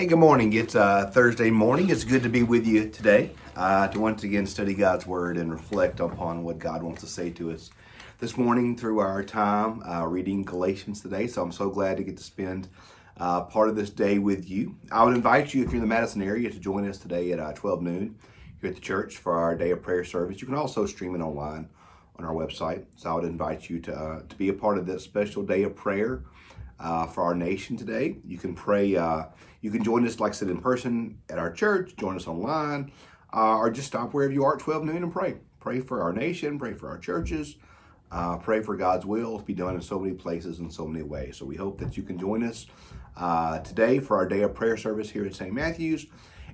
Hey, good morning. It's uh, Thursday morning. It's good to be with you today uh, to once again study God's Word and reflect upon what God wants to say to us this morning through our time uh, reading Galatians today. So I'm so glad to get to spend uh, part of this day with you. I would invite you, if you're in the Madison area, to join us today at uh, 12 noon here at the church for our day of prayer service. You can also stream it online on our website. So I would invite you to, uh, to be a part of this special day of prayer uh, for our nation today. You can pray, uh, you can join us, like I said, in person at our church, join us online, uh, or just stop wherever you are at 12 noon and pray. Pray for our nation, pray for our churches, uh, pray for God's will to be done in so many places in so many ways. So we hope that you can join us uh, today for our day of prayer service here at St. Matthew's.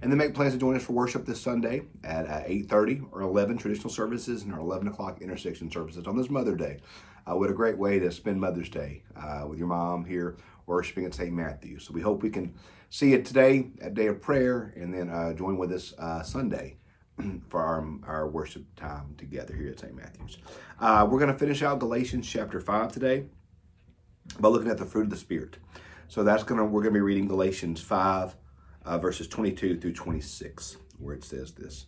And then make plans to join us for worship this Sunday at uh, 8.30 or 11 traditional services and our 11 o'clock intersection services on this Mother Day. Uh, what a great way to spend Mother's Day uh, with your mom here worshiping at St. Matthew. So we hope we can see you today at Day of Prayer and then uh, join with us uh, Sunday for our, our worship time together here at St. Matthew's. Uh, we're going to finish out Galatians chapter 5 today by looking at the fruit of the Spirit. So that's going to, we're going to be reading Galatians 5 uh, verses 22 through 26, where it says this.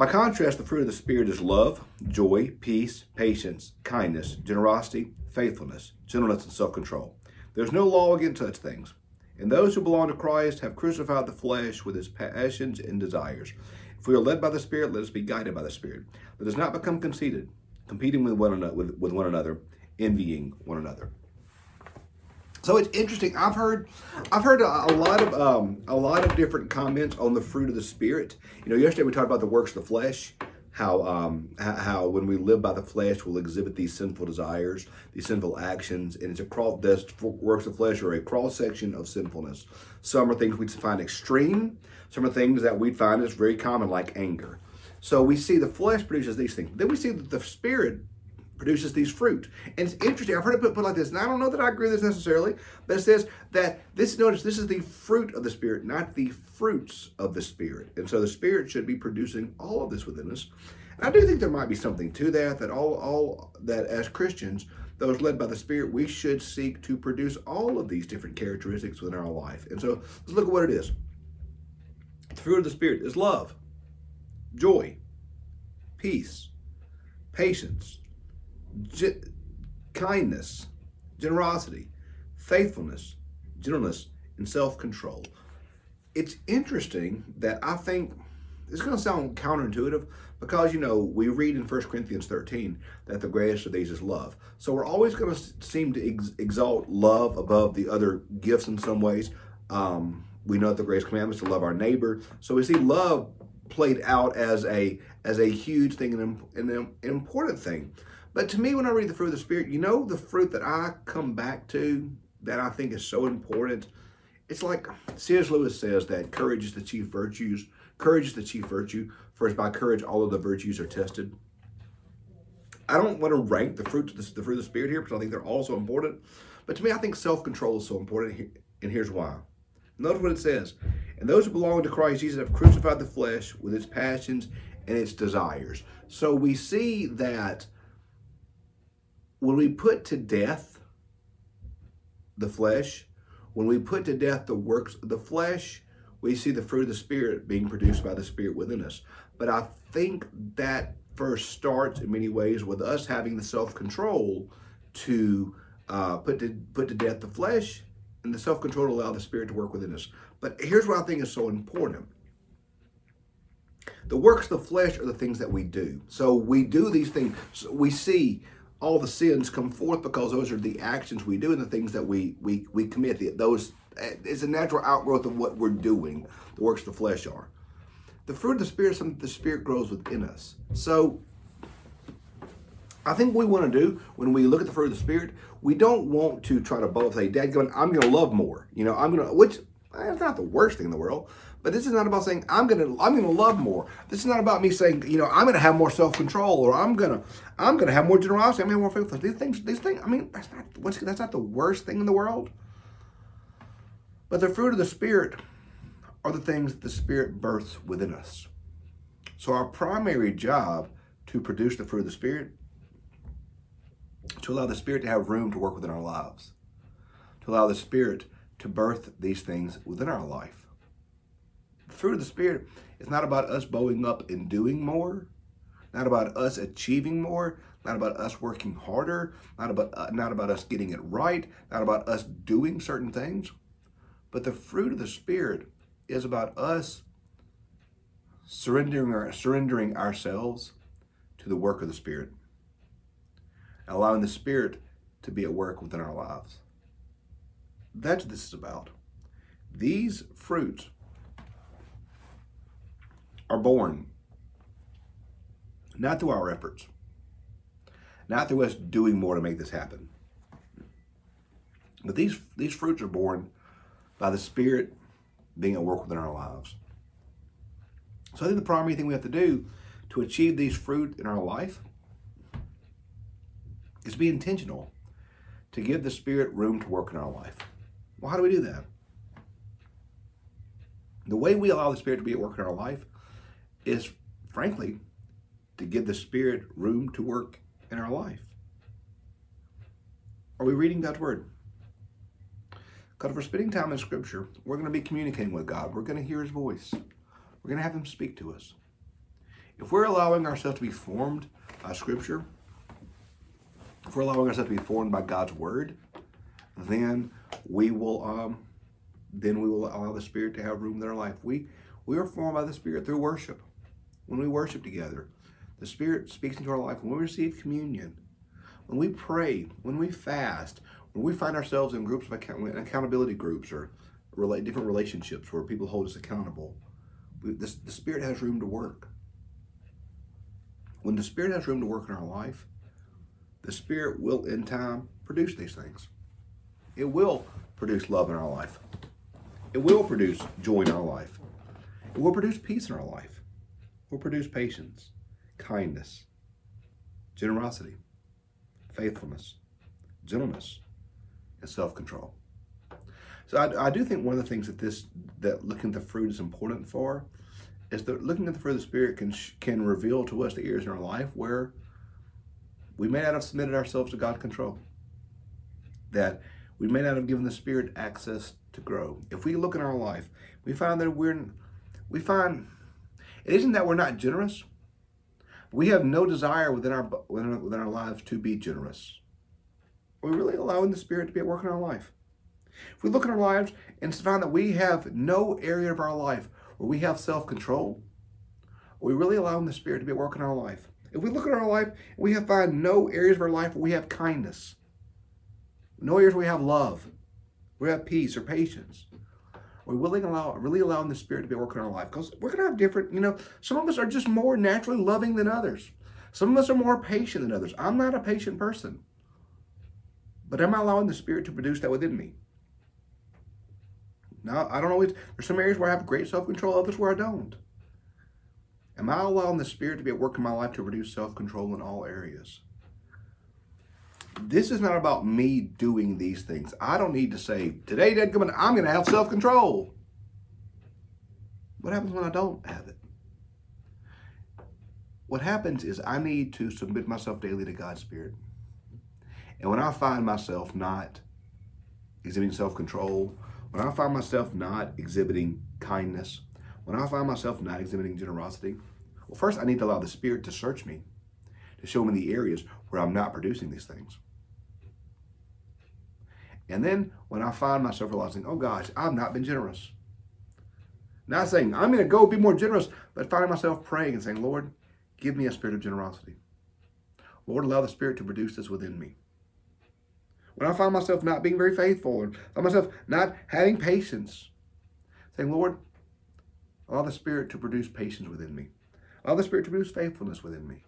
By contrast, the fruit of the Spirit is love, joy, peace, patience, kindness, generosity, faithfulness, gentleness, and self control. There's no law against such things. And those who belong to Christ have crucified the flesh with its passions and desires. If we are led by the Spirit, let us be guided by the Spirit. Let us not become conceited, competing with one another, with, with one another envying one another. So it's interesting. I've heard, I've heard a, a lot of um, a lot of different comments on the fruit of the spirit. You know, yesterday we talked about the works of the flesh, how um, how when we live by the flesh, we'll exhibit these sinful desires, these sinful actions, and it's a cross. The works of flesh are a cross section of sinfulness. Some are things we'd find extreme. Some are things that we'd find is very common, like anger. So we see the flesh produces these things. Then we see that the spirit produces these fruit. And it's interesting. I've heard it put, put like this, and I don't know that I agree with this necessarily, but it says that this, notice, this is the fruit of the Spirit, not the fruits of the Spirit. And so the Spirit should be producing all of this within us. And I do think there might be something to that, that all, all that as Christians, those led by the Spirit, we should seek to produce all of these different characteristics within our life. And so let's look at what it is. The fruit of the Spirit is love, joy, peace, patience, ge- kindness, generosity, faithfulness, gentleness, and self control. It's interesting that I think it's going to sound counterintuitive because, you know, we read in 1 Corinthians 13 that the greatest of these is love. So we're always going to seem to ex- exalt love above the other gifts in some ways. Um, we know that the greatest commandment is to love our neighbor. So we see love played out as a as a huge thing and an important thing. But to me, when I read the fruit of the Spirit, you know the fruit that I come back to that I think is so important? It's like C.S. Lewis says that courage is the chief virtues. Courage is the chief virtue, for it's by courage all of the virtues are tested. I don't want to rank the fruit, the, the fruit of the Spirit here because I think they're all so important. But to me, I think self-control is so important, and here's why. Notice what it says. And those who belong to Christ Jesus have crucified the flesh with its passions and its desires. So we see that when we put to death the flesh, when we put to death the works of the flesh, we see the fruit of the Spirit being produced by the Spirit within us. But I think that first starts in many ways with us having the self control to uh, put to put to death the flesh and the self control to allow the Spirit to work within us. But here's what I think is so important. The works of the flesh are the things that we do. So we do these things. So we see all the sins come forth because those are the actions we do and the things that we we we commit. Those eh, it's a natural outgrowth of what we're doing. The works of the flesh are. The fruit of the spirit something the spirit grows within us. So I think we want to do when we look at the fruit of the spirit, we don't want to try to both say, Dad, going, I'm going to love more. You know, I'm going to, which it's not the worst thing in the world. But this is not about saying I'm gonna I'm gonna love more. This is not about me saying you know I'm gonna have more self control or I'm gonna I'm gonna have more generosity. I'm gonna have more faithfulness. These things these things. I mean that's not what's that's not the worst thing in the world. But the fruit of the spirit are the things the spirit births within us. So our primary job to produce the fruit of the spirit to allow the spirit to have room to work within our lives, to allow the spirit to birth these things within our life. The fruit of the Spirit is not about us bowing up and doing more, not about us achieving more, not about us working harder, not about uh, not about us getting it right, not about us doing certain things, but the fruit of the Spirit is about us surrendering our, surrendering ourselves to the work of the Spirit, allowing the Spirit to be at work within our lives. That's what this is about. These fruits are born not through our efforts, not through us doing more to make this happen. But these, these fruits are born by the Spirit being at work within our lives. So I think the primary thing we have to do to achieve these fruit in our life is be intentional to give the Spirit room to work in our life. Well, how do we do that? The way we allow the Spirit to be at work in our life is, frankly, to give the Spirit room to work in our life. Are we reading God's Word? Because if we're spending time in Scripture, we're going to be communicating with God. We're going to hear His voice. We're going to have Him speak to us. If we're allowing ourselves to be formed by Scripture, if we're allowing ourselves to be formed by God's Word, then we will um, then we will allow the Spirit to have room in our life. We we are formed by the Spirit through worship. When we worship together, the Spirit speaks into our life. When we receive communion, when we pray, when we fast, when we find ourselves in groups of account- accountability groups or relate, different relationships where people hold us accountable, we, the, the Spirit has room to work. When the Spirit has room to work in our life, the Spirit will, in time, produce these things. It will produce love in our life. It will produce joy in our life. It will produce peace in our life. It will produce patience, kindness, generosity, faithfulness, gentleness, and self-control. So I, I, do think one of the things that this that looking at the fruit is important for is that looking at the fruit of the spirit can can reveal to us the areas in our life where we may not have submitted ourselves to God's control. That we may not have given the spirit access to grow. If we look in our life, we find that we're we find it isn't that we're not generous. We have no desire within our within our lives to be generous. Are we really allowing the spirit to be at work in our life? If we look at our lives and find that we have no area of our life where we have self control, we really allowing the Spirit to be at work in our life? If we look at our life we have find no areas of our life where we have kindness, no areas we have love, we have peace or patience, We're we willing allow really allowing the Spirit to be working in our life? Because we're gonna have different, you know, some of us are just more naturally loving than others. Some of us are more patient than others. I'm not a patient person. But am I allowing the Spirit to produce that within me? Now, I don't always, there's some areas where I have great self control, others where I don't. Am I allowing the Spirit to be at work in my life to produce self control in all areas? This is not about me doing these things. I don't need to say, today, Dad, I'm going to have self control. What happens when I don't have it? What happens is I need to submit myself daily to God's Spirit. And when I find myself not exhibiting self control, when I find myself not exhibiting kindness, when I find myself not exhibiting generosity, well, first I need to allow the Spirit to search me, to show me the areas where I'm not producing these things. And then when I find myself realizing, oh gosh, I've not been generous. Not saying I'm going to go be more generous, but finding myself praying and saying, Lord, give me a spirit of generosity. Lord, allow the Spirit to produce this within me when I find myself not being very faithful or find myself not having patience, saying, Lord, allow the Spirit to produce patience within me. Allow the Spirit to produce faithfulness within me.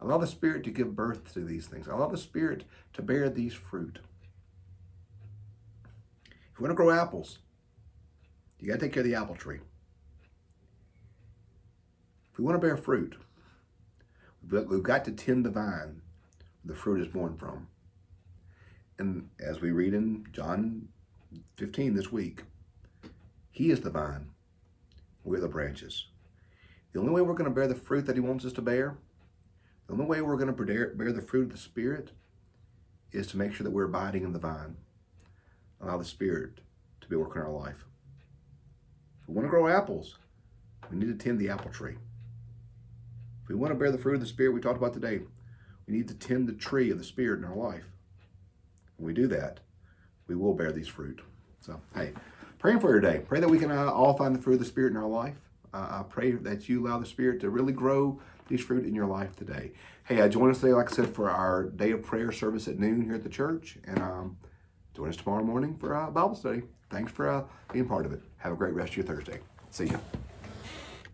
Allow the Spirit to give birth to these things. Allow the Spirit to bear these fruit. If you want to grow apples, you got to take care of the apple tree. If we want to bear fruit, we've got to tend the vine the fruit is born from. And as we read in John 15 this week, He is the vine, we're the branches. The only way we're going to bear the fruit that He wants us to bear, the only way we're going to bear the fruit of the Spirit is to make sure that we're abiding in the vine. Allow the Spirit to be working in our life. If we want to grow apples, we need to tend the apple tree. If we want to bear the fruit of the Spirit we talked about today, we need to tend the tree of the Spirit in our life. When we do that, we will bear these fruit. So, hey, praying for your day. Pray that we can uh, all find the fruit of the Spirit in our life. Uh, I pray that you allow the Spirit to really grow these fruit in your life today. Hey, uh, join us today, like I said, for our day of prayer service at noon here at the church. And um, join us tomorrow morning for uh, Bible study. Thanks for uh, being part of it. Have a great rest of your Thursday. See you.